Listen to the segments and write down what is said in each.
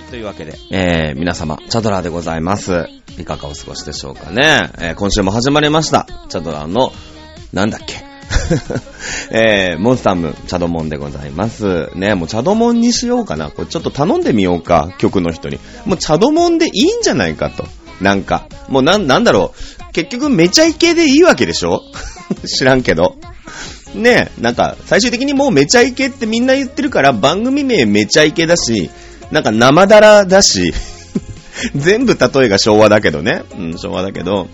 い、というわけで、えー、皆様、チャドラーでございます。いかがお過ごしでしょうかね。えー、今週も始まりました。チャドラーの、なんだっけ。えー、モンスターム、チャドモンでございます。ね、もうチャドモンにしようかな。これちょっと頼んでみようか、曲の人に。もうチャドモンでいいんじゃないかと。なんか、もうなん、なんだろう。結局めちゃイケでいいわけでしょ 知らんけど。ねえ、なんか、最終的にもうめちゃイケってみんな言ってるから、番組名めちゃイケだし、なんか生だらだし、全部例えが昭和だけどね。うん、昭和だけど、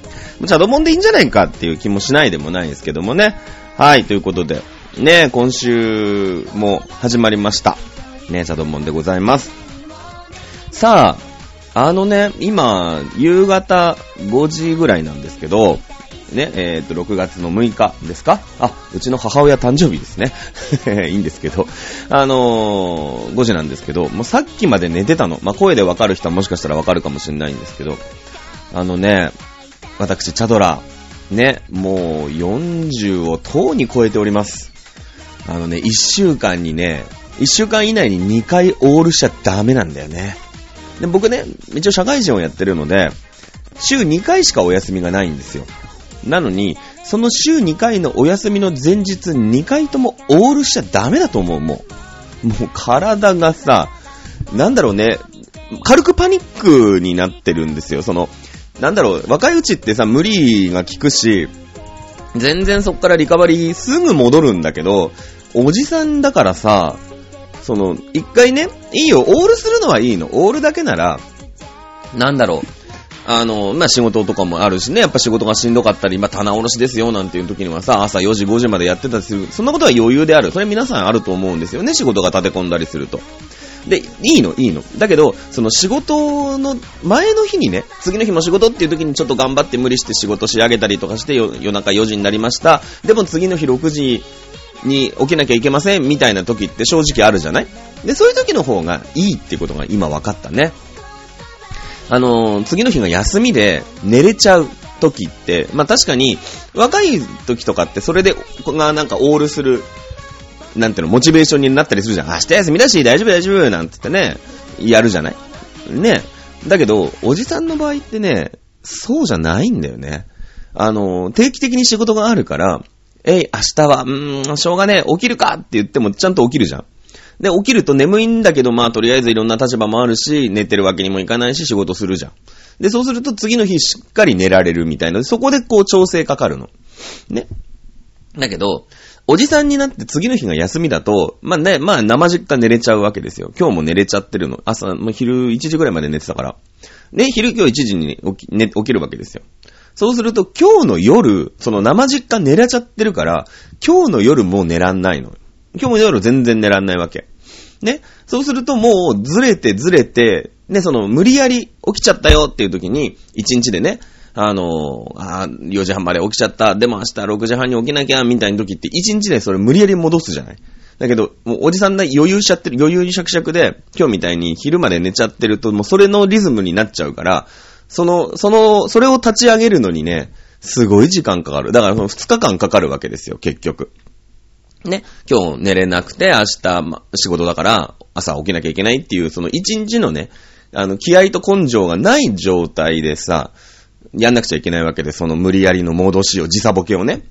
チャドモンでいいんじゃないかっていう気もしないでもないですけどもね。はい、ということで、ね、今週も始まりました。ね、チャドモンでございます。さあ、あのね、今、夕方5時ぐらいなんですけど、ね、えっ、と、6月の6日ですか？あ、うちの母親誕生日ですね。いいんですけど。あのー、5時なんですけど、もうさっきまで寝てたの。まあ、声でわかる人はもしかしたらわかるかもしれないんですけど、あのね、私、チャドラ、ね、もう40をとうに超えております。あのね、1週間にね、1週間以内に2回オールしちゃダメなんだよね。で、僕ね、一応社会人をやってるので、週2回しかお休みがないんですよ。なのに、その週2回のお休みの前日2回ともオールしちゃダメだと思う、もう。もう体がさ、なんだろうね、軽くパニックになってるんですよ。その、なんだろう、若いうちってさ、無理が効くし、全然そっからリカバリーすぐ戻るんだけど、おじさんだからさ、その、一回ね、いいよ、オールするのはいいの。オールだけなら、なんだろう、あの、まあ、仕事とかもあるしね、やっぱ仕事がしんどかったり、まあ、棚卸しですよ、なんていう時にはさ、朝4時、5時までやってたりする。そんなことは余裕である。それ皆さんあると思うんですよね、仕事が立て込んだりすると。で、いいの、いいの。だけど、その仕事の前の日にね、次の日も仕事っていう時にちょっと頑張って無理して仕事仕上げたりとかして、夜中4時になりました。でも次の日6時に起きなきゃいけません、みたいな時って正直あるじゃない？で、そういう時の方がいいってことが今分かったね。あのー、次の日が休みで寝れちゃう時って、まあ確かに、若い時とかってそれで、がなんかオールする、なんていうの、モチベーションになったりするじゃん。明日休みだし、大丈夫大丈夫なんつってね、やるじゃない？ね。だけど、おじさんの場合ってね、そうじゃないんだよね。あのー、定期的に仕事があるから、えい、明日は、うー、しょうがねえ、起きるかって言ってもちゃんと起きるじゃん。で、起きると眠いんだけど、まあ、とりあえずいろんな立場もあるし、寝てるわけにもいかないし、仕事するじゃん。で、そうすると次の日しっかり寝られるみたいな、そこでこう調整かかるの。ね。だけど、おじさんになって次の日が休みだと、まあね、まあ生実家寝れちゃうわけですよ。今日も寝れちゃってるの。朝、もう昼1時ぐらいまで寝てたから。ね、昼今日1時に起き,、ね、起きるわけですよ。そうすると今日の夜、その生実家寝れちゃってるから、今日の夜もう寝らんないの。今日も夜全然寝らんないわけ。ね？そうするともうずれてずれて、ね、その無理やり起きちゃったよっていう時に、1日でね、あのあ4時半まで起きちゃった。でも明日6時半に起きなきゃ、みたいな時って、1日でそれ無理やり戻すじゃない？だけど、もうおじさんが余裕しちゃってる、余裕にシャクシャクで、今日みたいに昼まで寝ちゃってると、もうそれのリズムになっちゃうから、その、その、それを立ち上げるのにね、すごい時間かかる。だからその2日間かかるわけですよ、結局。ね、今日寝れなくて、明日、ま、仕事だから、朝起きなきゃいけないっていう、その一日のね、あの、気合と根性がない状態でさ、やんなくちゃいけないわけで、その無理やりの戻しを、時差ボケをね。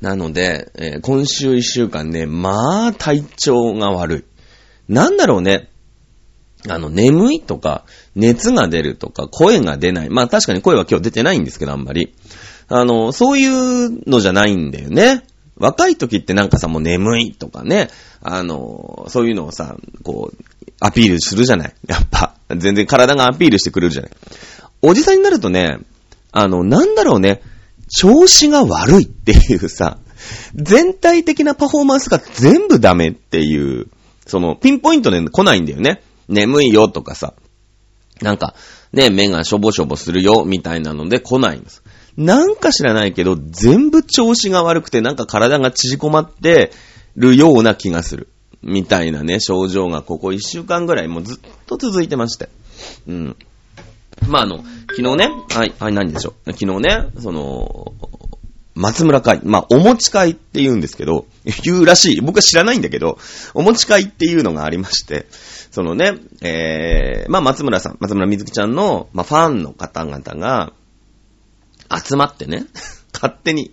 なので、えー今週一週間ね、まあ、体調が悪い。なんだろうね。あの、眠いとか、熱が出るとか、声が出ない。まあ確かに声は今日出てないんですけど、あんまり。あの、そういうのじゃないんだよね。若い時ってなんかさ、もう眠いとかね、あの、そういうのをさ、こう、アピールするじゃない？やっぱ、全然体がアピールしてくれるじゃない？おじさんになるとね、あの、なんだろうね、調子が悪いっていうさ、全体的なパフォーマンスが全部ダメっていう、その、ピンポイントで来ないんだよね。眠いよとかさ、なんか、ね、目がしょぼしょぼするよ、みたいなので来ないんです。なんか知らないけど、全部調子が悪くて、なんか体が縮こまってるような気がする。みたいなね、症状がここ一週間ぐらいもうずっと続いてまして。うん。まあ、あの、昨日ね、はい、はい、何でしょう。昨日ね、その、松村会。まあ、お持ち会って言うんですけど、言うらしい。僕は知らないんだけど、お持ち会っていうのがありまして、そのね、えー、まあ、松村さん、松村みずきちゃんの、まあ、ファンの方々が、集まってね、勝手に、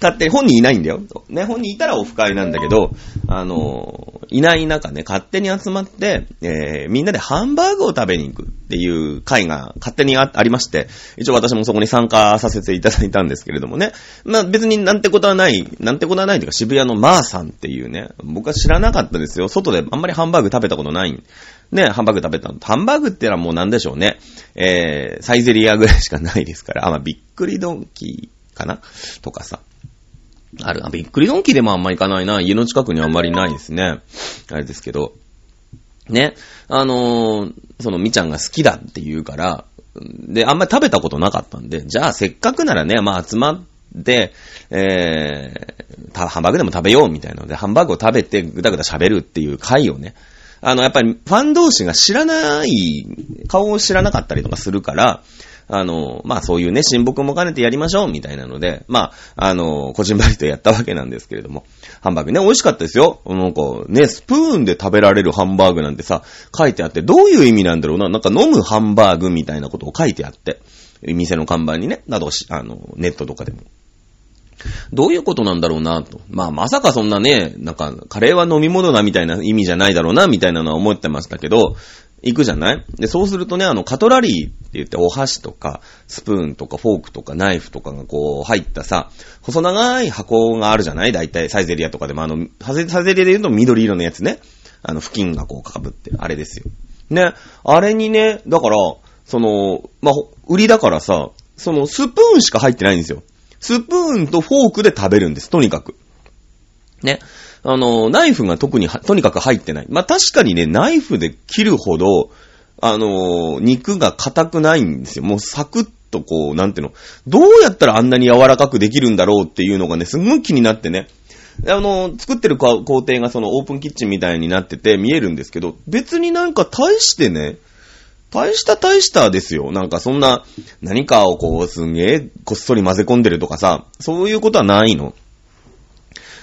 勝手に、本人いないんだよ。ね、本人いたらオフ会なんだけど、あの、いない中ね、勝手に集まって、えー、みんなでハンバーグを食べに行くっていう会が勝手にありまして、一応私もそこに参加させていただいたんですけれどもね。まあ別になんてことはない、なんてことはないというか渋谷のマーさんっていうね、僕は知らなかったですよ。外であんまりハンバーグ食べたことない。ね、ハンバーグ食べたの。ハンバーグってのはもうなんでしょうね。えー、サイゼリアぐらいしかないですから。あ、まあ、びっくりドンキーかな？とかさ。ある、あ、びっくりドンキーでもあんま行かないな。家の近くにあんまりないですね。あれですけど。ね。あのー、そのみちゃんが好きだって言うから、で、あんまり食べたことなかったんで、じゃあせっかくならね、まあ集まって、えー、ハンバーグでも食べようみたいなので、ハンバーグを食べてぐだぐだ喋るっていう回をね、あの、やっぱりファン同士が知らない、顔を知らなかったりとかするから、あの、まあそういうね、親睦も兼ねてやりましょう、みたいなので、まあ、あの、こじんまりとやったわけなんですけれども、ハンバーグね、美味しかったですよ。なんか、ね、スプーンで食べられるハンバーグなんてさ、書いてあって、どういう意味なんだろうな、なんか飲むハンバーグみたいなことを書いてあって、店の看板にね、などしあの、ネットとかでも。どういうことなんだろうなと。まあ、まさかそんなね、なんか、カレーは飲み物だみたいな意味じゃないだろうな、みたいなのは思ってましたけど、行くじゃない？で、そうするとね、あの、カトラリーって言ってお箸とか、スプーンとかフォークとかナイフとかがこう入ったさ、細長い箱があるじゃない？大体サイゼリアとかでもあの、サイゼリアで言うと緑色のやつね。あの、付近がこうかぶって。あれですよ。ね。あれにね、だから、その、まあ、売りだからさ、そのスプーンしか入ってないんですよ。スプーンとフォークで食べるんです、とにかく。ね。あの、ナイフが特に、とにかく入ってない。まあ、確かにね、ナイフで切るほど、あの、肉が硬くないんですよ。もうサクッとこう、なんていうの、どうやったらあんなに柔らかくできるんだろうっていうのがね、すんごい気になってね。あの、作ってる工程がそのオープンキッチンみたいになってて見えるんですけど、別になんか大してね、大した大したですよ。なんかそんな、何かをこう、すんげえ、こっそり混ぜ込んでるとかさ、そういうことはないの。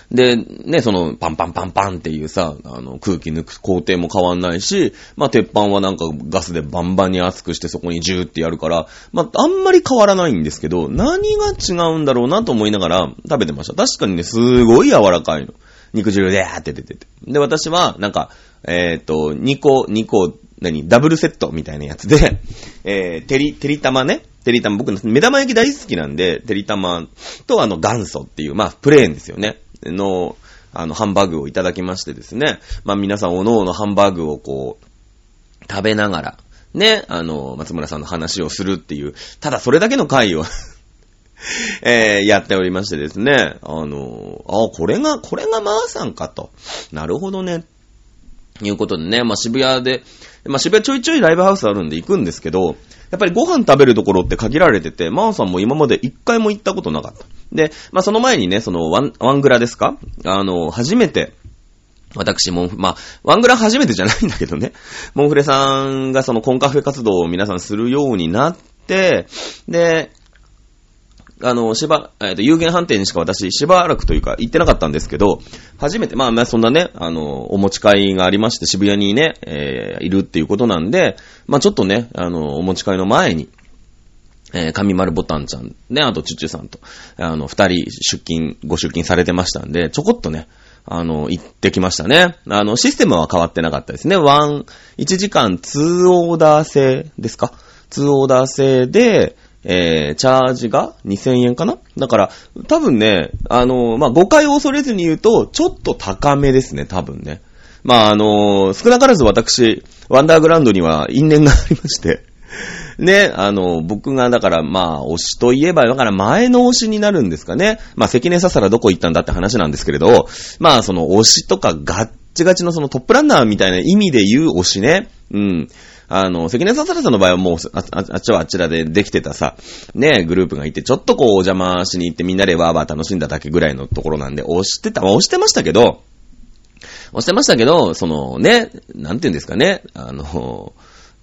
で、ね、その、パンパンパンパンっていうさ、あの、空気抜く工程も変わんないし、まあ、鉄板はなんかガスでバンバンに熱くしてそこにジューってやるから、まあ、あんまり変わらないんですけど、何が違うんだろうなと思いながら食べてました。確かにね、すごい柔らかいの。肉汁でーって出てて。で、私は、なんか、えっ、ー、と、2個、2個、何ダブルセットみたいなやつで、えー、てり、てり玉ね。てり玉、僕の目玉焼き大好きなんで、てり玉とあの元祖っていう、まあ、プレーンですよね。の、あの、ハンバーグをいただきましてですね。まあ、皆さん、おのおのハンバーグをこう、食べながら、ね、あの、松村さんの話をするっていう、ただそれだけの回を えー、やっておりましてですね。あの、あ、これが、これがマーさんかと。なるほどね。いうことでね、まあ、渋谷で、まあ、渋谷ちょいちょいライブハウスあるんで行くんですけど、やっぱりご飯食べるところって限られてて、マオさんも今まで一回も行ったことなかった。で、まあ、その前にね、そのワン、ワングラですか？あの、初めて、私、モン、まあ、ワングラ初めてじゃないんだけどね。モンフレさんがそのコンカフェ活動を皆さんするようになって、で、あの、しば、えっ、ー、と、有限判定にしか私、しばらくというか、行ってなかったんですけど、初めて、まあ、まあ、そんなね、あの、お持ち会がありまして、渋谷にね、えー、いるっていうことなんで、まあ、ちょっとね、あの、お持ち会の前に、えー、神丸ボタンちゃん、ね、あとチュチュさんと、あの、二人出勤、ご出勤されてましたんで、ちょこっとね、あの、行ってきましたね。あの、システムは変わってなかったですね。ワン、1時間2オーダー制ですか ?2 オーダー制で、えー、チャージが2000円かな？だから、多分ね、あの、まあ、誤解を恐れずに言うと、ちょっと高めですね、多分ね。まあ、あの、少なからず私、ワンダーグラウンドには因縁がありまして、ね、あの、僕が、だから、まあ、推しといえば、だから前の推しになるんですかね。まあ、関根ささらどこ行ったんだって話なんですけれど、まあ、その推しとかガッチガチのそのトップランナーみたいな意味で言う推しね。うん。あの、関根ささらさんの場合はもう、あああっちはあちらでできてたさ、ね、グループがいて、ちょっとこうお邪魔しに行ってみんなでワーバー楽しんだだけぐらいのところなんで、押してた、押してましたけど、押してましたけど、そのね、なんて言うんですかね、あの、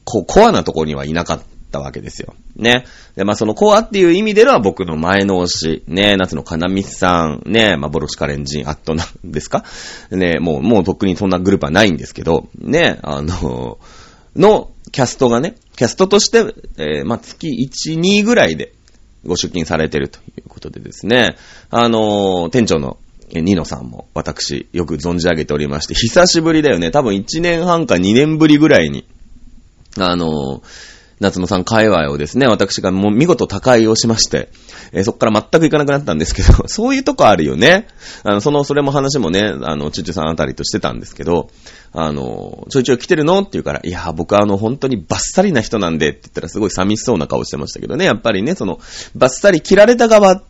こ、コアなところにはいなかっったわけですよ。ね。で、まあそのコアっていう意味では僕の前の推し、ね、夏のかなみさん、ね、まあボロシカレンジンアットなんですか？ね、もう、もうとっくにそんなグループはないんですけど、ね、あの、のキャストがね、キャストとして、えー、まあ月1、2ぐらいでご出勤されてるということでですね、あの、店長のニノさんも私よく存じ上げておりまして、久しぶりだよね。多分1年半か2年ぶりぐらいに、あの、夏野さん界隈をですね、私がもう見事他界をしまして、えー、そっから全く行かなくなったんですけど、そういうとこあるよね。あの、その、それも話もね、あの、チュチュさんあたりとしてたんですけど、あの、ちょいちょい来てるのって言うから、いや、僕はあの、本当にバッサリな人なんでって言ったらすごい寂しそうな顔してましたけどね、やっぱりね、その、バッサリ切られた側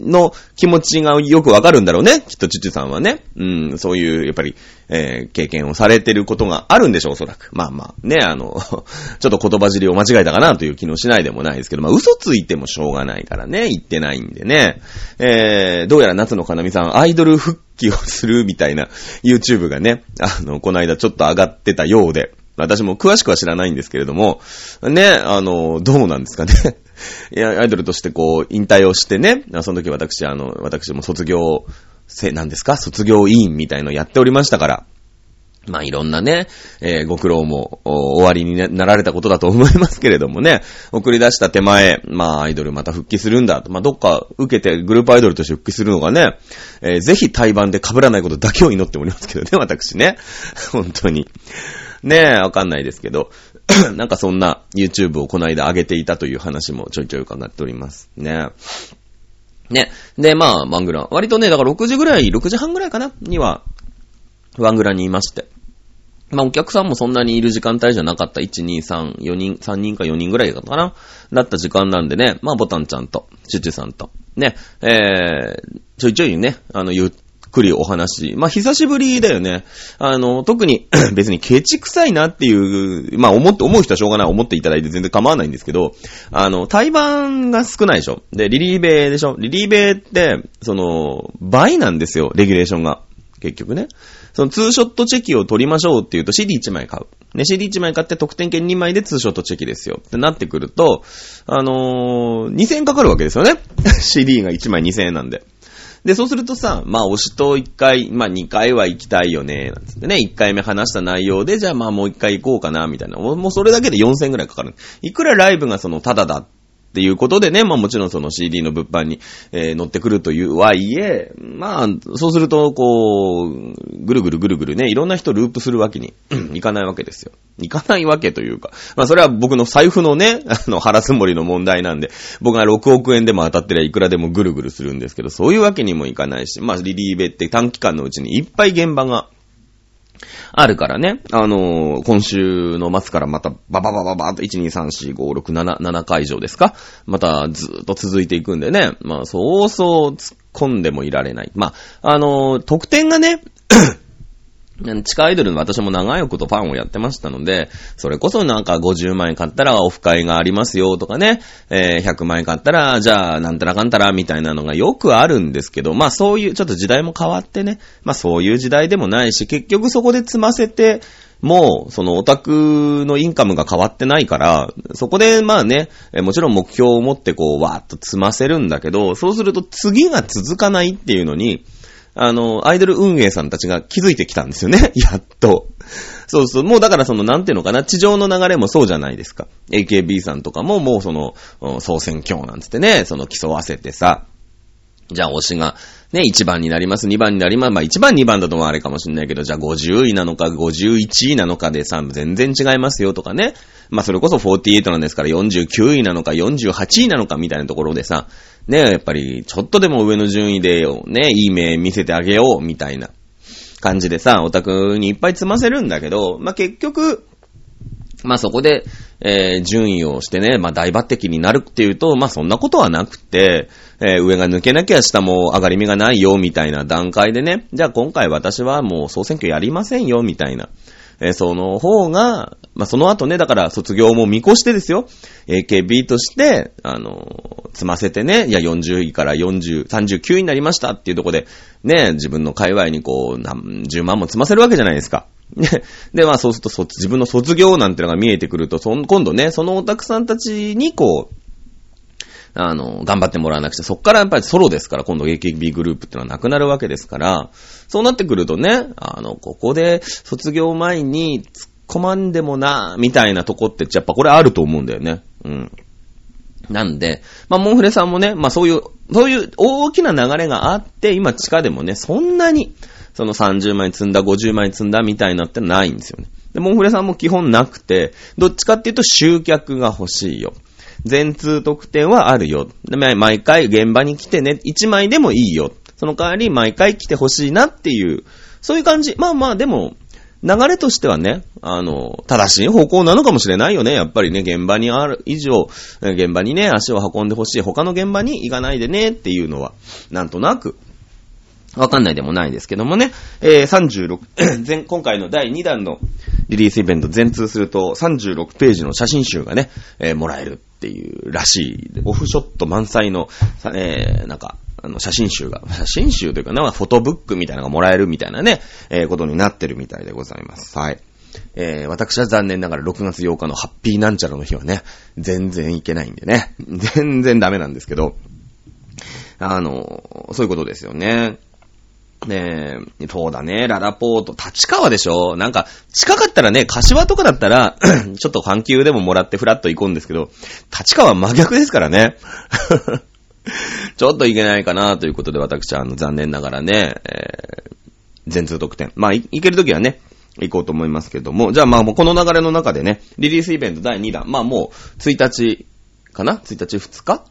の気持ちがよくわかるんだろうね。きっとチュチュさんはね。うん、そういう、やっぱり、えー、経験をされてることがあるんでしょう、おそらく。まあまあ、ね、あの、ちょっと言葉尻を間違えたかなという気のしないでもないですけど、まあ嘘ついてもしょうがないからね、言ってないんでね。えー、どうやら夏のかなみさん、アイドル復帰をするみたいな YouTube がね、あの、この間ちょっと上がってたようで、私も詳しくは知らないんですけれども、ね、あの、どうなんですかね。いや、アイドルとしてこう、引退をしてね、その時私、あの、私も卒業生なんですか？卒業委員みたいのやっておりましたから、まあいろんなね、えー、ご苦労も終わりになられたことだと思いますけれどもね、送り出した手前、まあアイドルまた復帰するんだと、まあどっか受けてグループアイドルとして復帰するのがね、えー、ぜひ対バンで被らないことだけを祈っておりますけどね、私ね。本当に。ねえ、わかんないですけど。なんかそんな YouTube をこの間上げていたという話もちょいちょい伺っております。ね。ね。で、まあ、ワングラン。割とね、だから6時ぐらい、6時半ぐらいかなには、ワングランにいまして。まあ、お客さんもそんなにいる時間帯じゃなかった。1、2、3、4人、3人か4人ぐらいだったかなだった時間なんでね。まあ、ボタンちゃんと、チュチュさんと、ね、えー、ちょいちょいね、あの、言くりお話。まあ、久しぶりだよね。あの、特に 別にケチ臭いなっていう、まあ、思って、思う人はしょうがない。思っていただいて全然構わないんですけど、あの、対バンが少ないでしょ。で、リリーベイでしょ。リリーベイって、その、倍なんですよ。レギュレーションが。結局ね。そのツーショットチェキを取りましょうっていうと CD1 枚買う。ね、CD1 枚買って得点券2枚でツーショットチェキですよ。ってなってくると、あのー、2000円かかるわけですよね。CD が1枚2000円なんで。で、そうするとさ、まあ、推しと一回、まあ、二回は行きたいよね、なんつってね、一回目話した内容で、じゃあまあもう一回行こうかな、みたいな。もうそれだけで4000ぐらいかかる。いくらライブがその、ただだっっていうことでね、まあもちろんその CD の物販に、えー、乗ってくるというはいえ、まあ、そうすると、こう、ぐるぐるぐるぐるね、いろんな人ループするわけにいかないわけですよ。いかないわけというか、まあそれは僕の財布のね、あの、腹積もりの問題なんで、僕が6億円でも当たってりゃいくらでもぐるぐるするんですけど、そういうわけにもいかないし、まあリリーベって短期間のうちにいっぱい現場があるからね、あのー、今週の末からまたバババババーと1、2、3、4、5、6、7、7会場ですか？またずーっと続いていくんでね、まあそうそう突っ込んでもいられない。まあ、あのー、得点がね、地下アイドルの私も長いことファンをやってましたので、それこそなんか50万円買ったらオフ会がありますよとかね、えー、100万円買ったら、じゃあなんたらかんたらみたいなのがよくあるんですけど、まあそういう、ちょっと時代も変わってね、まあそういう時代でもないし、結局そこで積ませて、もう、そのオタクのインカムが変わってないから、そこでまあね、もちろん目標を持ってこう、わーっと積ませるんだけど、そうすると次が続かないっていうのに、あの、アイドル運営さんたちが気づいてきたんですよね。やっと。そうそう。もうだからその、なんていうのかな、地上の流れもそうじゃないですか。AKB さんとかももうその、総選挙なんつってね、その競わせてさ、じゃあ推しが、ね、1番になります、2番になります。まあ1番、2番だともあれかもしんないけど、じゃあ50位なのか51位なのかでさ、全然違いますよとかね。まあそれこそ48なんですから49位なのか48位なのかみたいなところでさ、ね、やっぱりちょっとでも上の順位でね、いい目見せてあげようみたいな感じでさ、オタクにいっぱい積ませるんだけど、まあ結局、まあそこで、えー、順位をしてね、まあ大抜擢になるっていうと、まあそんなことはなくて、えー、上が抜けなきゃ下も上がり目がないよ、みたいな段階でね、じゃあ今回私はもう総選挙やりませんよ、みたいな。えー、その方が、まあ、その後ね、だから卒業も見越してですよ。AKB として、あの積ませてね、いや、40位から40、39位になりましたっていうとこで、ね、自分の界隈にこう、何十万も積ませるわけじゃないですか。で、で、まあそうすると卒、自分の卒業なんてのが見えてくると、そん今度ね、そのオタクさんたちにこう、あの、頑張ってもらわなくちゃ、そっからやっぱりソロですから、今度 AKB グループってのはなくなるわけですから、そうなってくるとね、あの、ここで卒業前に突っ込まんでもな、みたいなとこってやっぱこれあると思うんだよね。うん。なんで、まあ、モンフレさんもね、まあ、そういう、そういう大きな流れがあって、今地下でもね、そんなに、その30万円積んだ、50万円積んだみたいなってないんですよね。で、モンフレさんも基本なくて、どっちかっていうと集客が欲しいよ。全通特典はあるよ。で毎回現場に来てね、1枚でもいいよ。その代わり毎回来て欲しいなっていう、そういう感じ。まあまあ、でも、流れとしてはね、あの、正しい方向なのかもしれないよね。やっぱりね、現場にある以上、現場にね、足を運んでほしい。他の現場に行かないでねっていうのは、なんとなく、わかんないでもないですけどもね、えー、36 前、今回の第2弾のリリースイベント全通すると36ページの写真集がね、えー、もらえるっていうらしい、オフショット満載の、えー、なんか、あの、写真集が、写真集というかね、フォトブックみたいなのがもらえるみたいなね、えー、ことになってるみたいでございます。はい。えー、私は残念ながら6月8日のハッピーなんちゃらの日はね、全然いけないんでね、全然ダメなんですけど、あの、そういうことですよね。ねえ、そうだね、ララポート、立川でしょ？なんか、近かったらね、柏とかだったら ちょっと阪急でももらってフラッと行くんですけど、立川真逆ですからね。ちょっといけないかなということで、私は、あの、残念ながらね、えー、全通特典。まあ、い、いけるときはね、行こうと思いますけども、じゃあまあもうこの流れの中でね、リリースイベント第2弾、まあもう1日かな ?1 日2日？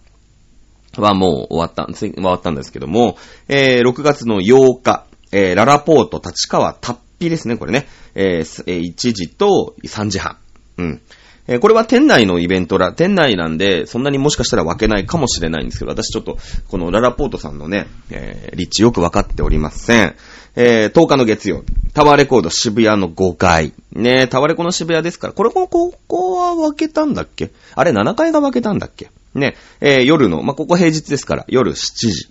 はもう終わった、終わったんですけども、えー、6月の8日、えー、ララポート立川たっぴですね、これね。えー、1時と3時半。うん。えー、これは店内のイベントら、店内なんで、そんなにもしかしたら分けないかもしれないんですけど、私ちょっと、このララポートさんのね、えー、立地よく分かっておりません。えー、10日の月曜日、タワーレコード渋谷の5階。ねタワレコの渋谷ですから、これこ、ここは分けたんだっけ？あれ、7階が分けたんだっけ？ね、えー、夜の、まあ、ここ平日ですから、夜7時。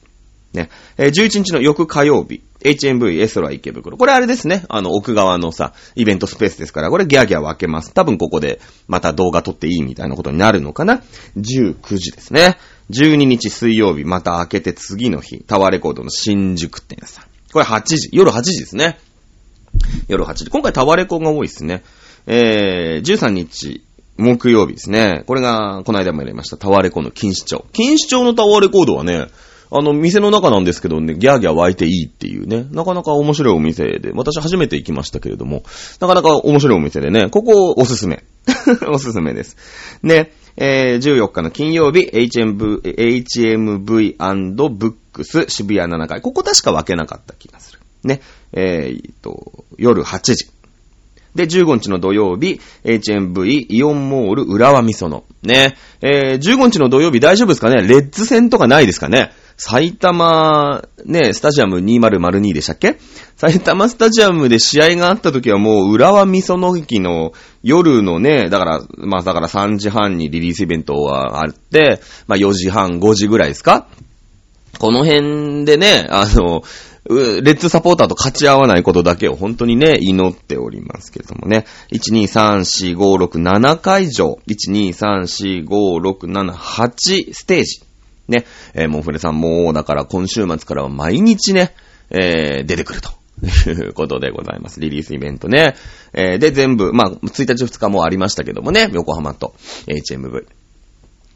ね、えー、11日の翌火曜日、HMV エストラ池袋。これあれですね。あの、奥側のさ、イベントスペースですから、これギャーギャー分けます。多分ここでまた動画撮っていいみたいなことになるのかな。19時ですね。12日水曜日、また開けて次の日、タワーレコードの新宿店さん。これ8時、夜8時ですね。夜8時。今回タワーレコが多いですね。えー、13日、木曜日ですね。これが、この間もやりました、タワーレコの錦糸町。錦糸町のタワーレコードはね、あの、店の中なんですけどね、ギャーギャー湧いていいっていうね、なかなか面白いお店で、私初めて行きましたけれども、なかなか面白いお店でね、ここおすすめ。おすすめです。ね、えー、14日の金曜日、HMV、HMV& ブックス渋谷7階。ここ確か分けなかった気がする。ね、えー、と、夜8時。で、15日の土曜日、HMV イオンモール浦和美園。ね。えー、15日の土曜日大丈夫ですかね？レッズ戦とかないですかね？埼玉、ね、スタジアム2002でしたっけ？埼玉スタジアムで試合があった時はもう、浦和美園駅の夜のね、だから、まあだから3時半にリリースイベントがあって、まあ4時半、5時ぐらいですか？この辺でね、あの、レッツサポーターと勝ち合わないことだけを本当にね、祈っておりますけれどもね。1,2,3,4,5,6,7会場。1,2,3,4,5,6,7,8ステージ。ね。えー、モンフレさんも、だから今週末からは毎日ね、えー、出てくると。いうことでございます。リリースイベントね。えー、で、全部、まあ、1日2日もありましたけどもね、横浜と HMV。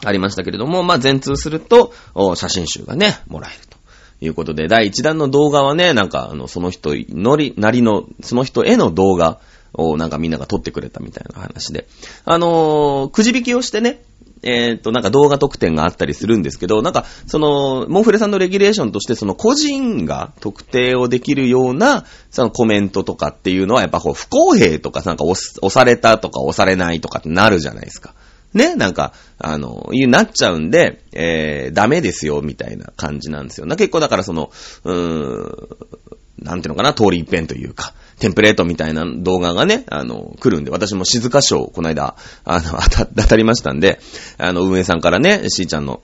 ありましたけれども、まあ、全通すると、写真集がね、もらえると。いうことで、第1弾の動画はね、なんか、あの、その人のり、なりの、その人への動画をなんかみんなが撮ってくれたみたいな話で。あのー、くじ引きをしてね、えっ、と、なんか動画特典があったりするんですけど、なんか、その、モンフレさんのレギュレーションとして、その個人が特定をできるような、そのコメントとかっていうのは、やっぱこう、不公平とか、なんか押されたとか押されないとかってなるじゃないですか。ね、なんか、あの、いうなっちゃうんで、えー、ダメですよ、みたいな感じなんですよ。な結構だからその、うーん、なんていうのかな、通り一遍というか、テンプレートみたいな動画がね、あの、来るんで、私も静か賞、この間、あの、当た、当たりましたんで、あの、運営さんからね、しーちゃんの、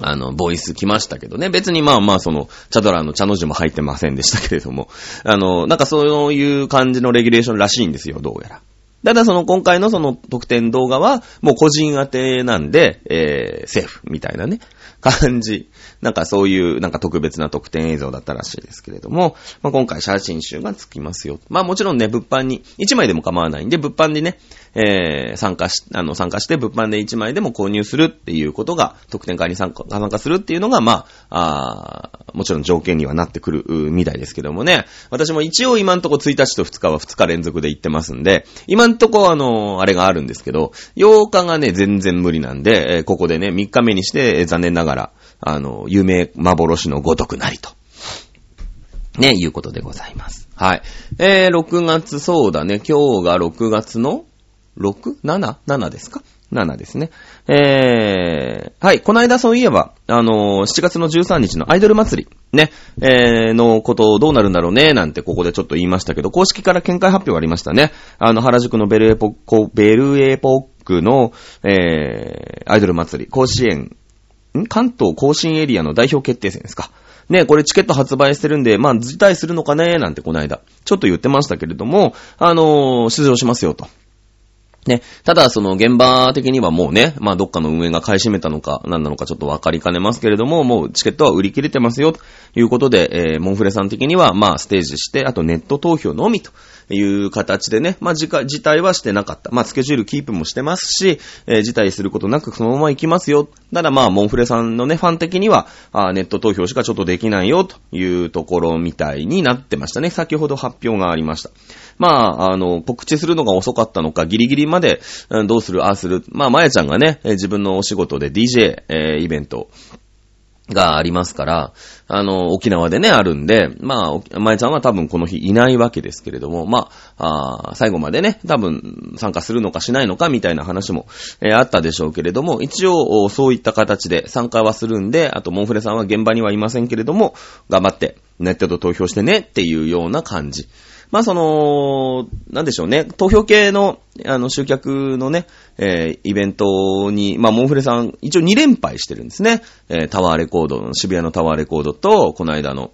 あの、ボイス来ましたけどね。別にまあまあその、チャドラーの茶の字も入ってませんでしたけれども、あの、なんかそういう感じのレギュレーションらしいんですよ、どうやら。ただその今回のその特典動画は、もう個人宛てなんで、えー、セーフみたいなね、感じ。なんかそういう、なんか特別な特典映像だったらしいですけれども、まあ、今回写真集がつきますよ。まあもちろんね、物販に、1枚でも構わないんで、物販にね、えー、参加し、あの、参加して物販で1枚でも購入するっていうことが、特典会に参加、参加するっていうのが、まあ、あもちろん条件にはなってくるみたいですけどもね。私も一応今んとこ1日と2日は2日連続で行ってますんで、今んとこあの、あれがあるんですけど、8日がね、全然無理なんで、えー、ここでね、3日目にして、えー、残念ながら、あの、有名幻のごとくなりと。ね、いうことでございます。はい。えー、6月、そうだね、今日が6月の 6?7?7 ですか ?7 ですね。えー、はい、この間そういえば、あのー、7月の13日のアイドル祭り、ね、えー、のことどうなるんだろうね、なんてここでちょっと言いましたけど、公式から見解発表がありましたね。あの、原宿のベルエポック、ベルエポックの、えー、アイドル祭り、甲子園、ん？関東甲信エリアの代表決定戦ですか。ね、これチケット発売してるんで、まあ、辞退するのかね、なんてこの間、ちょっと言ってましたけれども、あのー、出場しますよと。ね。ただ、その現場的にはもうね、まあどっかの運営が買い占めたのか、何なのかちょっとわかりかねますけれども、もうチケットは売り切れてますよ、ということで、えー、モンフレさん的には、まあステージして、あとネット投票のみという形でね、まあ、辞退はしてなかった。まあ、スケジュールキープもしてますし、えー、辞退することなくそのまま行きますよ。ただまあ、モンフレさんのね、ファン的には、あネット投票しかちょっとできないよ、というところみたいになってましたね。先ほど発表がありました。まあ、あの、告知するのが遅かったのか、ギリギリまで、どうする、ああする。まあ、まやちゃんがね、自分のお仕事で DJ、えー、イベントがありますから、あの、沖縄でね、あるんで、まあ、まえちゃんは多分この日いないわけですけれども、まあ、あ最後までね、多分参加するのかしないのかみたいな話も、えー、あったでしょうけれども、一応、そういった形で参加はするんで、あと、モンフレさんは現場にはいませんけれども、頑張って、ネットと投票してねっていうような感じ。まあその、なんでしょうね、投票系の、あの、集客のね、えー、イベントに、まあ、モンフレさん、一応2連敗してるんですね。えー、タワーレコード、渋谷のタワーレコードと、この間の、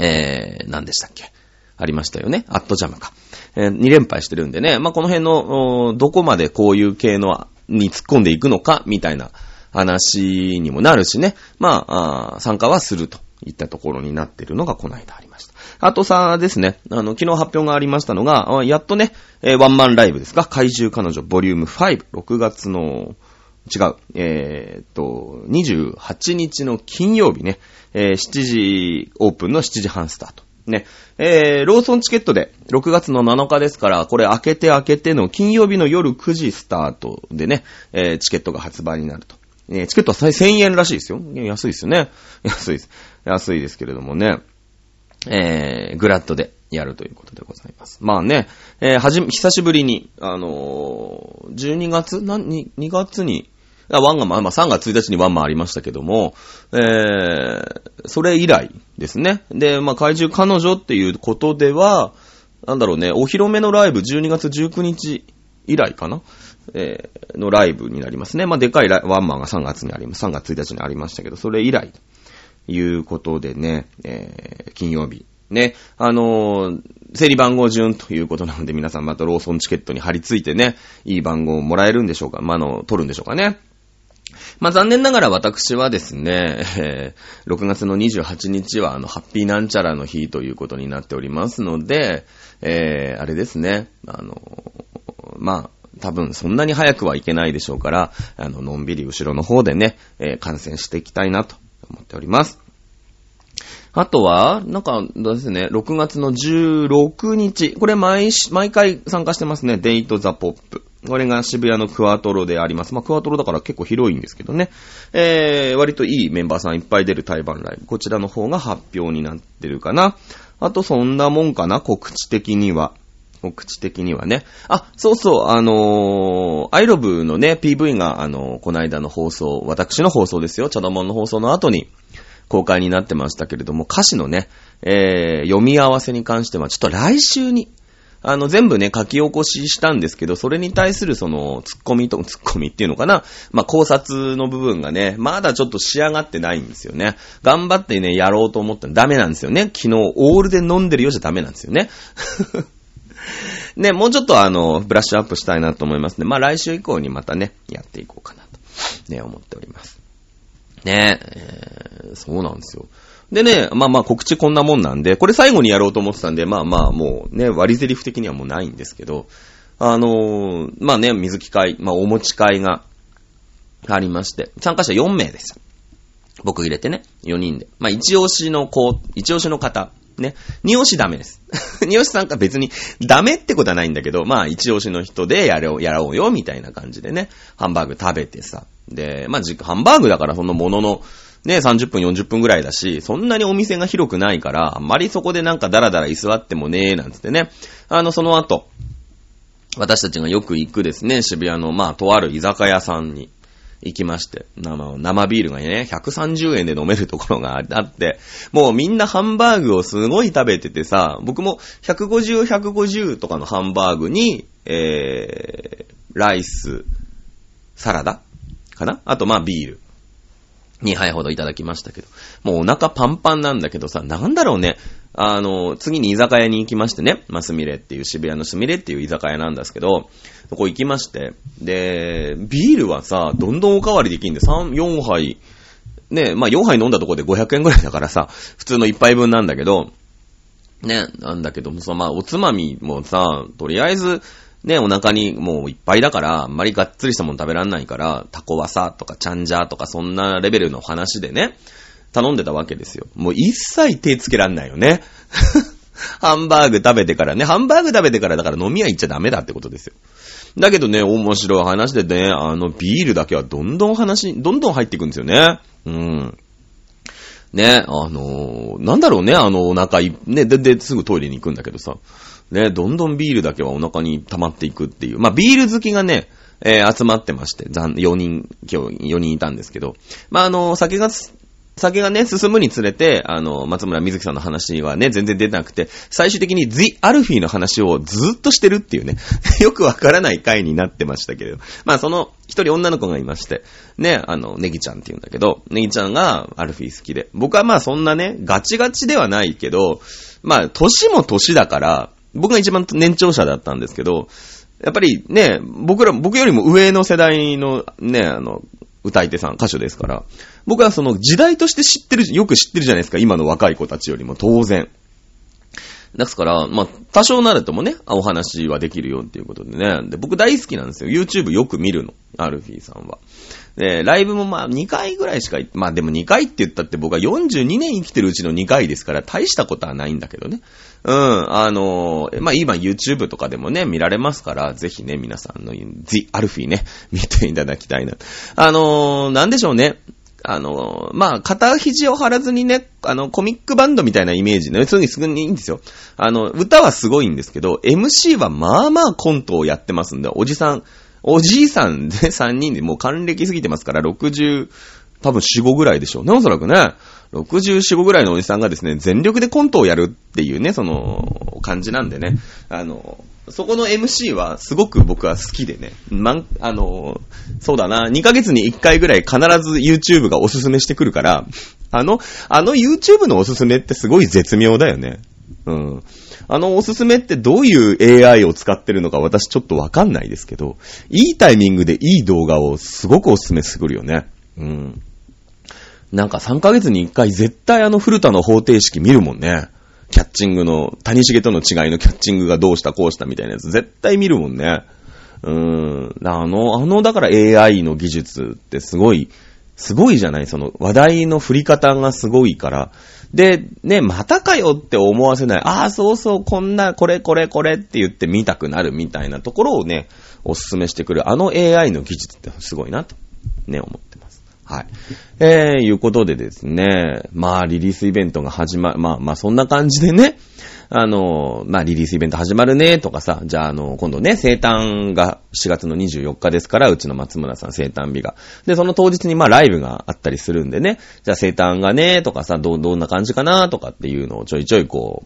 えー、何でしたっけ？ありましたよね。アットジャムか。えー、2連敗してるんでね、まあ、この辺の、どこまでこういう系の、に突っ込んでいくのか、みたいな話にもなるしね。まあ、あ参加はするといったところになってるのがこの間ありました。あとさですね、あの、昨日発表がありましたのが、やっとね、えー、ワンマンライブですか？怪獣彼女ボリューム5、6月の、違う、えー、っと、28日の金曜日ね、えー、7時オープンの7時半スタート。ね。えー、ローソンチケットで、6月の7日ですから、これ開けて開けての金曜日の夜9時スタートでね、えー、チケットが発売になると。えー、チケットは1000円らしいですよ。安いですよね。安いです。安いですけれどもね。えー、グラッドでやるということでございます。まあね、えー、はじ、久しぶりに、あのー、12月？な、2, 2月に、ワンが、まあまあ3月1日にワンマンありましたけども、えー、それ以来ですね。で、まあ怪獣彼女っていうことでは、なんだろうね、お披露目のライブ12月19日以来かな？えー、のライブになりますね。まあでかいワンマンが3月にあります。3月1日にありましたけど、それ以来いうことでね、えー、金曜日。ね、あのー、整理番号順ということなので、皆さんまたローソンチケットに貼り付いてね、いい番号をもらえるんでしょうかまあ、の、取るんでしょうかね。まあ、残念ながら私はですね、えー、6月の28日はあの、ハッピーなんちゃらの日ということになっておりますので、えー、あれですね、あの、まあ、多分そんなに早くはいけないでしょうから、あの、のんびり後ろの方でね、えー、観戦していきたいなと思っております。あとは、なんか、ですね、6月の16日。これ毎、毎回参加してますね。デイトザポップ。これが渋谷のクワトロであります。まあ、クワトロだから結構広いんですけどね。えー、割といいメンバーさんいっぱい出る対バンライブ。こちらの方が発表になってるかな。あと、そんなもんかな、告知的には。告知的にはね。あ、そうそう、あのー、アイロブのね、PV が、あのー、この間の放送、私の放送ですよ、チャドモンの放送の後に公開になってましたけれども、歌詞のね、えー、読み合わせに関しては、ちょっと来週に、あの、全部ね、書き起こししたんですけど、それに対するその、ツッコミと、ツッコミっていうのかなまあ、考察の部分がね、まだちょっと仕上がってないんですよね。頑張ってね、やろうと思ったらダメなんですよね。昨日、オールで飲んでるよじゃダメなんですよね。ね、もうちょっとあの、ブラッシュアップしたいなと思いますね。まあ、来週以降にまたね、やっていこうかなと、ね、思っております。ねえー、そうなんですよ。でね、まあまあ告知こんなもんなんで、これ最後にやろうと思ってたんで、まあまあもうね、割り台詞的にはもうないんですけど、あのー、まあね、水木会、まあお持ち会がありまして、参加者4名でした。僕入れてね、4人で。まあ一押しの子、一押しの方、ね、二押しダメです。二押し参加別にダメってことはないんだけど、まあ一押しの人でやろう、やろうよ、みたいな感じでね、ハンバーグ食べてさ。で、まあハンバーグだからそのものの、ね、30分40分ぐらいだし、そんなにお店が広くないから、あんまりそこでなんかダラダラ居座ってもねえ、なんつってね。あの、その後、私たちがよく行くですね、渋谷の、まあ、とある居酒屋さんに行きまして、生、生ビールがね、130円で飲めるところがあって、もうみんなハンバーグをすごい食べててさ、僕も150、150とかのハンバーグに、えー、ライス、サラダかな？あと、まあ、ビール。2杯ほどいただきましたけど。もうお腹パンパンなんだけどさ、なんだろうね。あの、次に居酒屋に行きましてね。まあ、すみれっていう、渋谷のすみれっていう居酒屋なんですけど、そこ行きまして。で、ビールはさ、どんどんおかわりできんで、3、4杯、ね、まあ、4杯飲んだとこで500円ぐらいだからさ、普通の1杯分なんだけど、ね、なんだけどもさ、まあ、おつまみもさ、とりあえず、ね、お腹にもういっぱいだから、あんまりがっつりしたもの食べらんないから、タコワサとかチャンジャーとかそんなレベルの話でね、頼んでたわけですよ。もう一切手つけらんないよね。ハンバーグ食べてからね、ハンバーグ食べてからだから飲み屋行っちゃダメだってことですよ。だけどね、面白い話でね、あのビールだけはどんどん話、どんどん入っていくんですよね。うん。ね、あのー、なんだろうね、あのお腹い、ね、で、で、すぐトイレに行くんだけどさ。ね、どんどんビールだけはお腹に溜まっていくっていう。まあ、ビール好きがね、えー、集まってまして、残4人、今日4人いたんですけど、まあ、あの、酒が、酒がね、進むにつれて、あの、松村瑞希さんの話はね、全然出なくて、最終的に The アルフィの話をずっとしてるっていうね、よくわからない回になってましたけれど、まあその、一人女の子がいまして、ね、あの、ネギちゃんって言うんだけど、ネギちゃんがアルフィー好きで、僕はまあそんなね、ガチガチではないけど、まあ、年も年だから、僕が一番年長者だったんですけど、やっぱりね、僕ら、僕よりも上の世代のね、あの、歌い手さん、歌手ですから、僕はその時代として知ってる、よく知ってるじゃないですか、今の若い子たちよりも当然。ですから、まあ、多少なるともね、お話はできるよっていうことでね。で、僕大好きなんですよ。YouTube よく見るの。アルフィーさんは。で、ライブもまあ2回ぐらいしか、まあでも2回って言ったって僕は42年生きてるうちの2回ですから大したことはないんだけどね。うん、あのー、まあ今 YouTube とかでもね、見られますから、ぜひね、皆さんの The アルフィーね、見ていただきたいな。あのー、なんでしょうね。あの、まあ、片肘を張らずにね、あの、コミックバンドみたいなイメージね、すぐすぐにいいんですよ。あの、歌はすごいんですけど、MC はまあまあコントをやってますんで、おじさん、おじいさんで 3人でもう還暦すぎてますから、60、多分4、5ぐらいでしょうね、おそらくね。64、5ぐらいのおじさんがですね、全力でコントをやるっていうね、その、感じなんでね。あの、そこの MC はすごく僕は好きでね。まん、あの、そうだな、2ヶ月に1回ぐらい必ず YouTube がおすすめしてくるから、あの、あの YouTube のおすすめってすごい絶妙だよね。うん。あのおすすめってどういう AI を使ってるのか私ちょっとわかんないですけど、いいタイミングでいい動画をすごくおすすめしてくるよね。うん。なんか3ヶ月に1回絶対あの古田の方程式見るもんね。キャッチングの、谷重との違いのキャッチングがどうしたこうしたみたいなやつ絶対見るもんね。うーん。あの、あの、だから AI の技術ってすごい、すごいじゃない？その話題の振り方がすごいから。で、ね、またかよって思わせない。ああ、そうそう、こんな、これこれこれって言って見たくなるみたいなところをね、おすすめしてくる。あの AI の技術ってすごいなと、ね、思ってます。はい。えー、いうことでですね、まあ、リリースイベントが始ま、まあ、まあ、そんな感じでね、あの、まあ、リリースイベント始まるね、とかさ、じゃあ、あの、今度ね、生誕が4月の24日ですから、うちの松村さん生誕日が。で、その当日にまあ、ライブがあったりするんでね、じゃあ生誕がね、とかさ、ど、どんな感じかな、とかっていうのをちょいちょいこ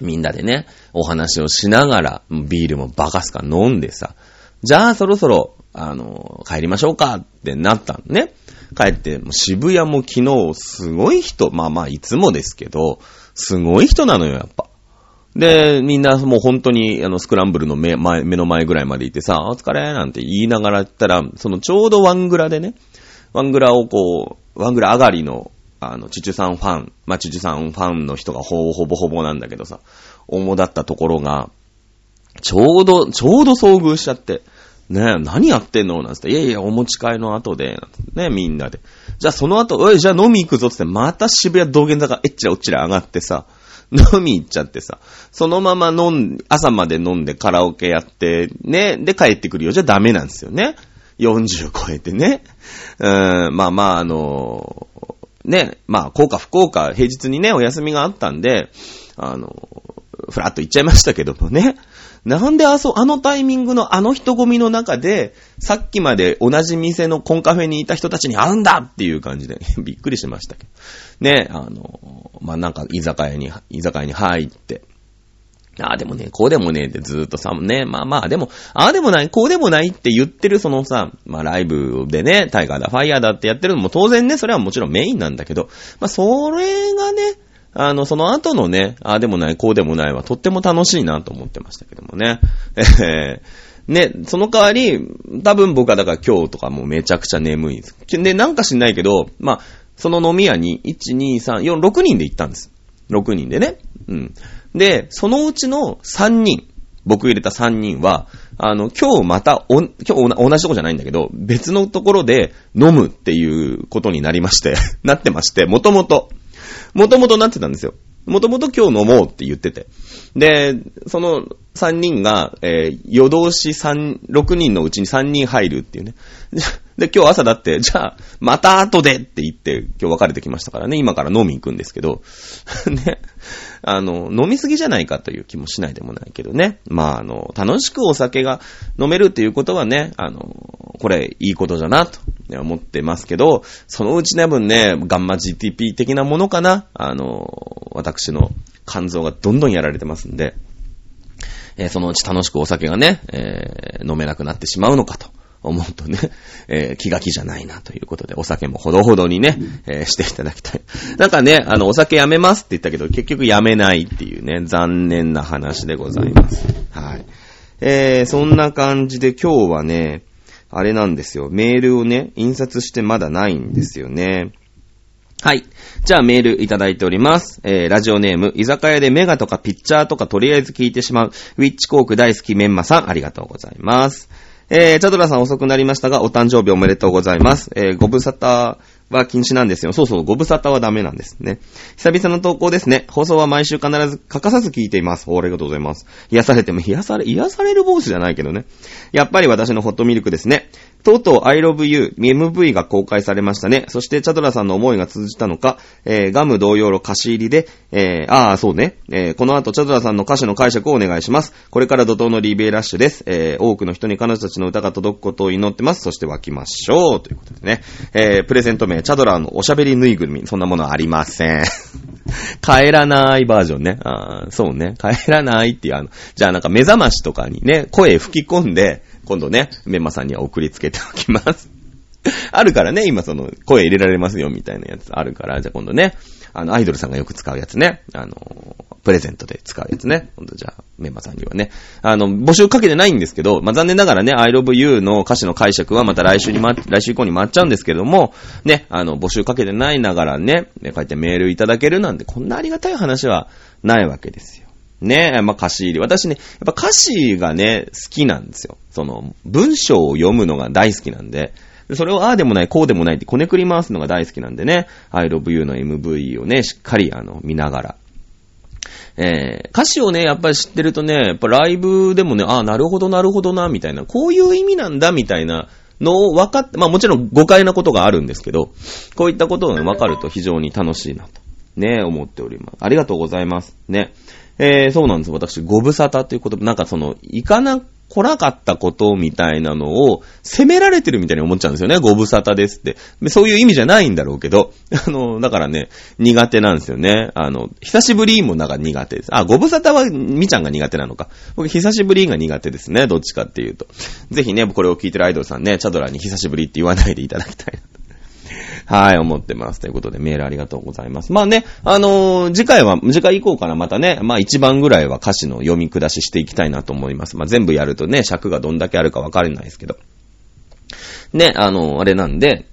う、みんなでね、お話をしながら、ビールもバカすか飲んでさ、じゃあそろそろ、あの、帰りましょうかってなったのね。帰って、渋谷も昨日すごい人、まあまあいつもですけど、すごい人なのよ、やっぱ。で、みんなもう本当に、あの、スクランブルの目前目の前ぐらいまで行ってさ、お疲れなんて言いながら行ったら、そのちょうどワングラでね、ワングラをこう、ワングラ上がりの、あの、チュチュさんファン、まあ、チュチュさんファンの人がほぼほぼほぼなんだけどさ、主だったところが、ちょうど、ちょうど遭遇しちゃって、ねえ、何やってんの？なんつって、いやいや、お持ち帰りの後で、ね、みんなで。じゃあその後、おい、じゃあ飲み行くぞつって、また渋谷道玄坂、えっちらおっちら上がってさ、飲み行っちゃってさ、そのまま飲ん、朝まで飲んでカラオケやって、ね、で帰ってくるよ。じゃダメなんですよね。40超えてね。うーん、まあまあ、あのね、まあ、効果不効果、平日にね、お休みがあったんで、あのふらっと行っちゃいましたけどもね。なんであそ、あのタイミングのあの人混みの中で、さっきまで同じ店のコンカフェにいた人たちに会うんだっていう感じで、びっくりしましたけど。ね、あの、まあ、なんか居酒屋に、居酒屋に入って、ああでもね、こうでもねってずーっとさ、ね、まあまあ、でも、ああでもない、こうでもないって言ってるそのさ、まあライブでね、タイガーだ、ファイヤーだってやってるのも当然ね、それはもちろんメインなんだけど、まあそれがね、あの、その後のね、ああでもない、こうでもないはとっても楽しいなと思ってましたけどもね。えー、ね、その代わり、多分僕はだから今日とかもうめちゃくちゃ眠いです。で、なんか知んないけど、まあ、その飲み屋に、1、2、3、4、6人で行ったんです。6人でね。うん。で、そのうちの3人、僕入れた3人は、あの、今日またお、今日同じとこじゃないんだけど、別のところで飲むっていうことになりまして なってまして、もともと。もともとなってたんですよ。もともと今日飲もうって言ってて。で、その3人が、えー、夜通し3、6人のうちに3人入るっていうね。で、今日朝だって、じゃあ、また後でって言って、今日別れてきましたからね、今から飲み行くんですけど、ね、あの、飲みすぎじゃないかという気もしないでもないけどね。まあ、あの、楽しくお酒が飲めるっていうことはね、あの、これ、いいことだな、と思ってますけど、そのうち多分ね、ガンマ GTP 的なものかな、あの、私の肝臓がどんどんやられてますんで、えー、そのうち楽しくお酒がね、えー、飲めなくなってしまうのかと。思うとね、えー、気が気じゃないなということで、お酒もほどほどにね、えー、していただきたい。なんかね、あの、お酒やめますって言ったけど、結局やめないっていうね、残念な話でございます。はい。えー、そんな感じで今日はね、あれなんですよ。メールをね、印刷してまだないんですよね。はい。じゃあメールいただいております。えー、ラジオネーム、居酒屋でメガとかピッチャーとかとりあえず聞いてしまう、ウィッチコーク大好きメンマさん、ありがとうございます。えー、チャドラさん遅くなりましたが、お誕生日おめでとうございます。えー、ご無沙汰は禁止なんですよ。そうそう、ご無沙汰はダメなんですね。久々の投稿ですね。放送は毎週必ず欠かさず聞いています。おありがとうございます。癒されても、癒され、癒される坊主じゃないけどね。やっぱり私のホットミルクですね。とうとう I love you MV が公開されましたね。そしてチャドラさんの思いが通じたのか、えー、ガム同様の歌詞入りで、えー、ああ、そうね。えー、この後チャドラさんの歌詞の解釈をお願いします。これから怒涛のリベラッシュです。えー、多くの人に彼女たちの歌が届くことを祈ってます。そして湧きましょう。ということでね。えー、プレゼント名、チャドラのおしゃべりぬいぐるみ。そんなものありません。帰らないバージョンね。あそうね。帰らないっていう、あの、じゃあなんか目覚ましとかにね、声吹き込んで、今度ね、メンマさんには送りつけておきます。あるからね、今その、声入れられますよみたいなやつあるから、じゃあ今度ね、あの、アイドルさんがよく使うやつね、あの、プレゼントで使うやつね。今度じゃあ、メンマさんにはね、あの、募集かけてないんですけど、まあ、残念ながらね、I love you の歌詞の解釈はまた来週にま、来週以降に回っちゃうんですけども、ね、あの、募集かけてないながらね、こうやってメールいただけるなんて、こんなありがたい話はないわけですよ。ね、まあ、歌詞入り。私ね、やっぱ歌詞がね、好きなんですよ。その、文章を読むのが大好きなんで、それをああでもない、こうでもないってこねくり回すのが大好きなんでね、I love you の MV をね、しっかりあの、見ながら。えー、歌詞をね、やっぱり知ってるとね、やっぱライブでもね、ああ、なるほどなるほどな、みたいな、こういう意味なんだ、みたいなのを分かって、まあもちろん誤解なことがあるんですけど、こういったことが分かると非常に楽しいなと、ね、思っております。ありがとうございます。ね。えー、そうなんです。私、ご無沙汰ということなんかその、行かな来なかったことみたいなのを責められてるみたいに思っちゃうんですよね。ご無沙汰ですって。そういう意味じゃないんだろうけど、あの、だからね、苦手なんですよね。あの、久しぶりもなんか苦手です。あ、ご無沙汰はみちゃんが苦手なのか。僕、久しぶりが苦手ですね。どっちかっていうと。ぜひね、これを聞いてるアイドルさんね、チャドラに久しぶりって言わないでいただきたいなと。はい、思ってます。ということで、メールありがとうございます。まあね、あのー、次回は、次回以降からまたね、まあ一番ぐらいは歌詞の読み下ししていきたいなと思います。まあ全部やるとね、尺がどんだけあるかわかれないですけど。ね、あのー、あれなんで、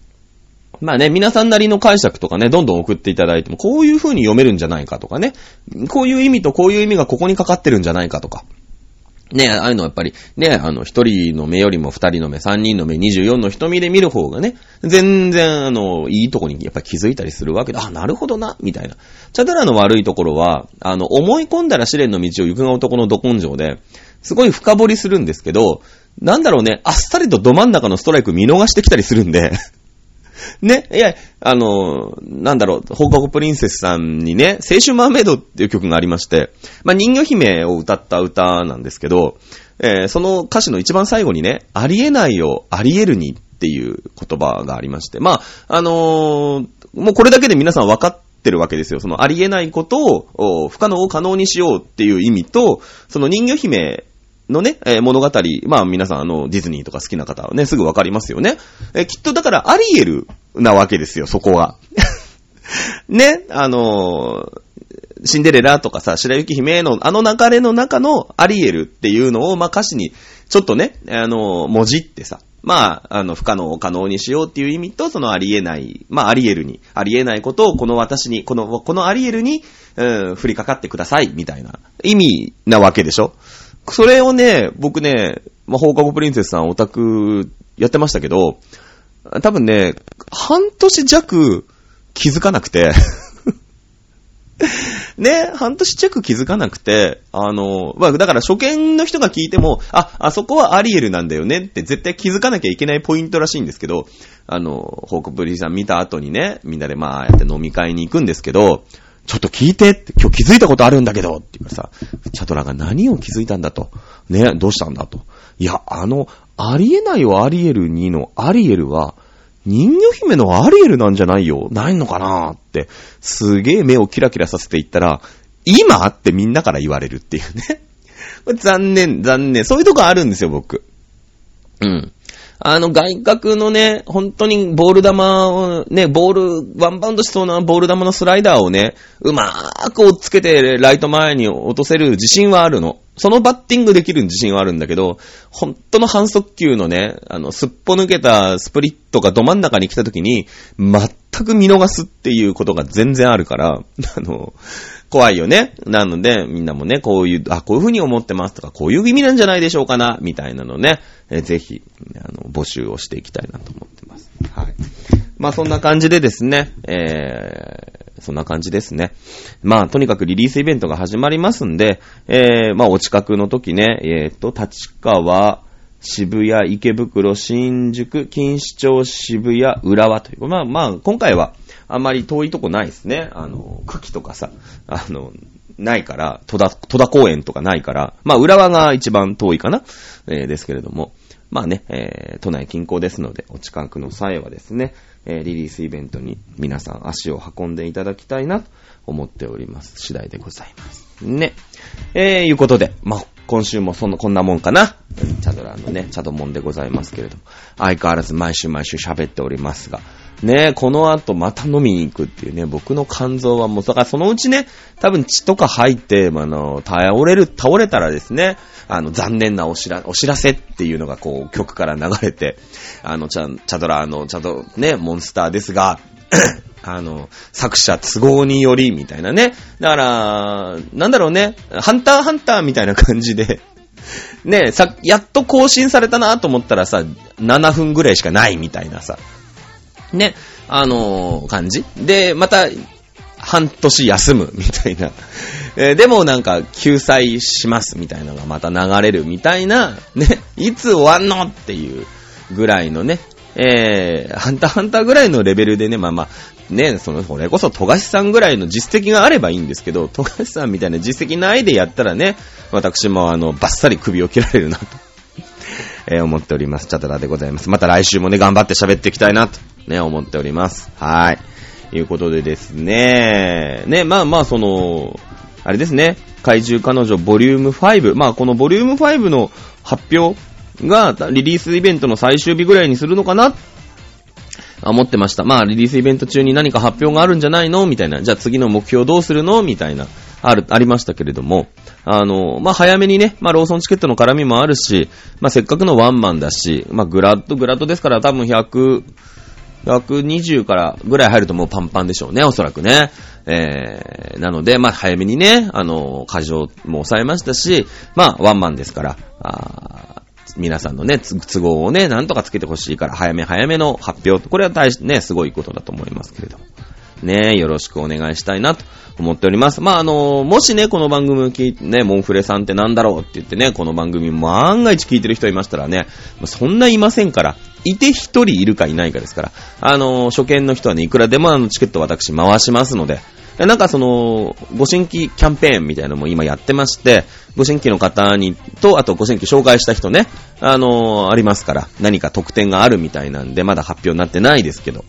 まあね、皆さんなりの解釈とかね、どんどん送っていただいても、こういう風に読めるんじゃないかとかね、こういう意味とこういう意味がここにかかってるんじゃないかとか、ね、ああいうのはやっぱり、ね、あの、一人の目よりも二人の目、三人の目、二十四の瞳で見る方がね、全然、あの、いいとこにやっぱ気づいたりするわけで、あ、なるほどな、みたいな。チャドラの悪いところは、あの、思い込んだら試練の道を行くが男のど根性で、すごい深掘りするんですけど、なんだろうね、あっさりとど真ん中のストライク見逃してきたりするんでね、いや、あの、なんだろう、放課後プリンセスさんにね、青春マーメイドっていう曲がありまして、まあ、人魚姫を歌った歌なんですけど、えー、その歌詞の一番最後にね、ありえないよ、ありえるにっていう言葉がありまして、まあ、あのー、もうこれだけで皆さん分かってるわけですよ。そのありえないことを、不可能を可能にしようっていう意味と、その人魚姫のね、えー、物語、まあ皆さんあの、ディズニーとか好きな方はね、すぐわかりますよね。えー、きっとだからあり得るなわけですよ、そこは。ね、あのー、シンデレラとかさ、白雪姫のあの流れの中のアリエルっていうのを、まあ、歌詞にちょっとね、あの、文字ってさ、まあ、あの、不可能を可能にしようっていう意味と、そのありえない、まあ、アリエルに、ありえないことをこの私に、この、このアリエルに、うん、振りかかってください、みたいな意味なわけでしょそれをね、僕ね、まあ、放課後プリンセスさんオタクやってましたけど、多分ね、半年弱気づかなくて。ね、半年弱気づかなくて、あの、まあ、だから初見の人が聞いても、あ、あそこはアリエルなんだよねって絶対気づかなきゃいけないポイントらしいんですけど、あの、ホークプリンセスさん見た後にね、みんなでまあやって飲み会に行くんですけど、ちょっと聞いてって、今日気づいたことあるんだけどって言うからさ、チャトラが何を気づいたんだと。ね、どうしたんだと。いや、あの、ありえないよ、アリエル2のアリエルは、人魚姫のアリエルなんじゃないよないのかなって、すげえ目をキラキラさせていったら、今ってみんなから言われるっていうね。残念、残念。そういうとこあるんですよ、僕。うん。あの外角のね、本当にボール球をね、ボール、ワンバウンドしそうなボール球のスライダーをね、うまーく追っつけてライト前に落とせる自信はあるの。そのバッティングできる自信はあるんだけど、本当の反則球のね、あの、すっぽ抜けたスプリットがど真ん中に来た時に、全く見逃すっていうことが全然あるから、あの、怖いよね。なので、みんなもね、こういう、あ、こういう風に思ってますとか、こういう意味なんじゃないでしょうかな、みたいなのね、えぜひ、あの、募集をしていきたいなと思ってます。はい。まあ、そんな感じでですね、えー、そんな感じですね。まあ、とにかくリリースイベントが始まりますんで、えー、まあ、お近くの時ね、えっ、ー、と、立川、渋谷、池袋、新宿、錦糸町、渋谷、浦和という。まあまあ、今回は、あんまり遠いとこないですね。あの、久喜とかさ、あの、ないから、戸田、戸田公園とかないから、まあ、浦和が一番遠いかな、えー、ですけれども、まあね、えー、都内近郊ですので、お近くの際はですね、えー、リリースイベントに皆さん足を運んでいただきたいなと思っております。次第でございます。ね。えー、いうことで、まあ、今週もその、こんなもんかな。チャドラーのね、チャドモンでございますけれども、相変わらず毎週毎週喋っておりますが、ね、この後また飲みに行くっていうね、僕の肝臓はもう、だからそのうちね、多分血とか入って、あの、倒れる、倒れたらですね、あの、残念なお知ら、お知らせっていうのがこう、曲から流れて、あの、チャ、チャドラーの、チャド、ね、モンスターですが、あの、作者都合により、みたいなね。だから、なんだろうね、ハンターハンターみたいな感じで、ねえ、さ、やっと更新されたなと思ったらさ、7分ぐらいしかないみたいなさ、ね、あのー、感じ。で、また、半年休むみたいな。えー、でもなんか、救済しますみたいなのがまた流れるみたいな、ね、いつ終わんのっていうぐらいのね、えー、ハンターハンターぐらいのレベルでね、まあまあ、ね、その、これこそ、富樫さんぐらいの実績があればいいんですけど、富樫さんみたいな実績ないでやったらね、私もあの、バッサリ首を切られるなと えー思っております。チャドラでございます。また来週もね、頑張って喋っていきたいなと、ね、思っております。はい。いうことでですね、ね、まあまあ、その、あれですね、怪獣彼女ボリューム5。まあ、このボリューム5の発表が、リリースイベントの最終日ぐらいにするのかな？思ってました。まあ、リリースイベント中に何か発表があるんじゃないの？みたいな。じゃあ次の目標どうするの？みたいな。ある、ありましたけれども。あの、まあ、早めにね、まあ、ローソンチケットの絡みもあるし、まあ、せっかくのワンマンだし、まあ、グラッド、グラッドですから多分100、120からぐらい入るともうパンパンでしょうね、おそらくね。えー、なので、まあ、早めにね、あの、過剰も抑えましたし、まあ、ワンマンですから、あ皆さんのね、都合をね、なんとかつけてほしいから、早め早めの発表。これは大し、ね、すごいことだと思いますけれども。ね、よろしくお願いしたいなと思っております。まあ、あの、もしね、この番組聞いてね、モンフレさんってなんだろうって言ってね、この番組万が一聞いてる人いましたらね、そんないませんから、いて一人いるかいないかですから、あの、初見の人はね、いくらでもあのチケット私回しますので、なんかその、ご新規キャンペーンみたいなのも今やってまして、ご新規の方に、と、あとご新規紹介した人ね、あのありますから、何か特典があるみたいなんで、まだ発表になってないですけど、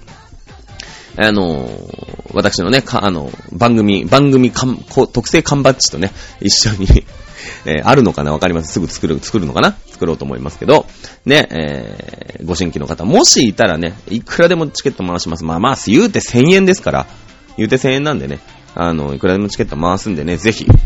あの私のね、か、あの、番組、番組かん、こ特製缶バッジとね、一緒に、えーあるのかなわかります。すぐ作る、作るのかな作ろうと思いますけど、ね、えーご新規の方、もしいたらね、いくらでもチケット回します。まあまあ、言うて1000円ですから、言うて1000円なんでね、あの、いくらでもチケット回すんでね、ぜひ、あの、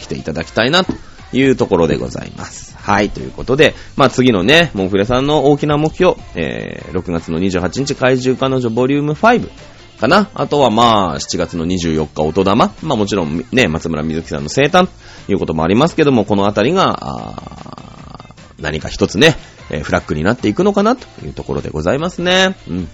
来ていただきたいな、とというところでございます。はい、ということで、まあ次のね、モンフレさんの大きな目標、えー、6月の28日怪獣彼女ボリューム5かな？あとはまあ、7月の24日音玉。まあもちろんね、松村瑞希さんの生誕ということもありますけども、このあたりが、あー何か一つね、えーフラッグになっていくのかな？というところでございますね。うん。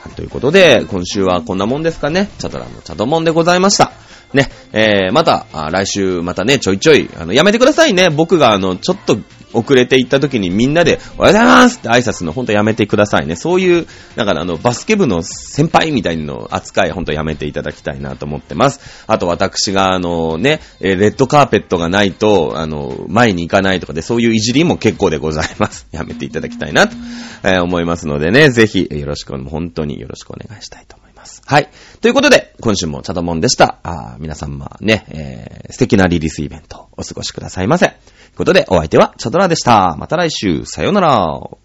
はいということで、今週はこんなもんですかね。チャドラのチャドモンでございました。ね、えー、また、来週またね、ちょいちょい、あの、やめてくださいね。僕があの、ちょっと遅れて行った時にみんなで、おはようございますって挨拶のほんとやめてくださいね。そういう、なんかあの、バスケ部の先輩みたいの扱い、ほんとやめていただきたいなと思ってます。あと私があのね、レッドカーペットがないと、あの、前に行かないとかで、そういういじりも結構でございます。やめていただきたいなと、えー思いますのでね、ぜひ、よろしく、本当によろしくお願いしたいと思います。はい。ということで、今週もチャドモンでした。あー皆様ね、えー素敵なリリースイベントをお過ごしくださいませ。ということで、お相手はチャドラでした。また来週、さようなら。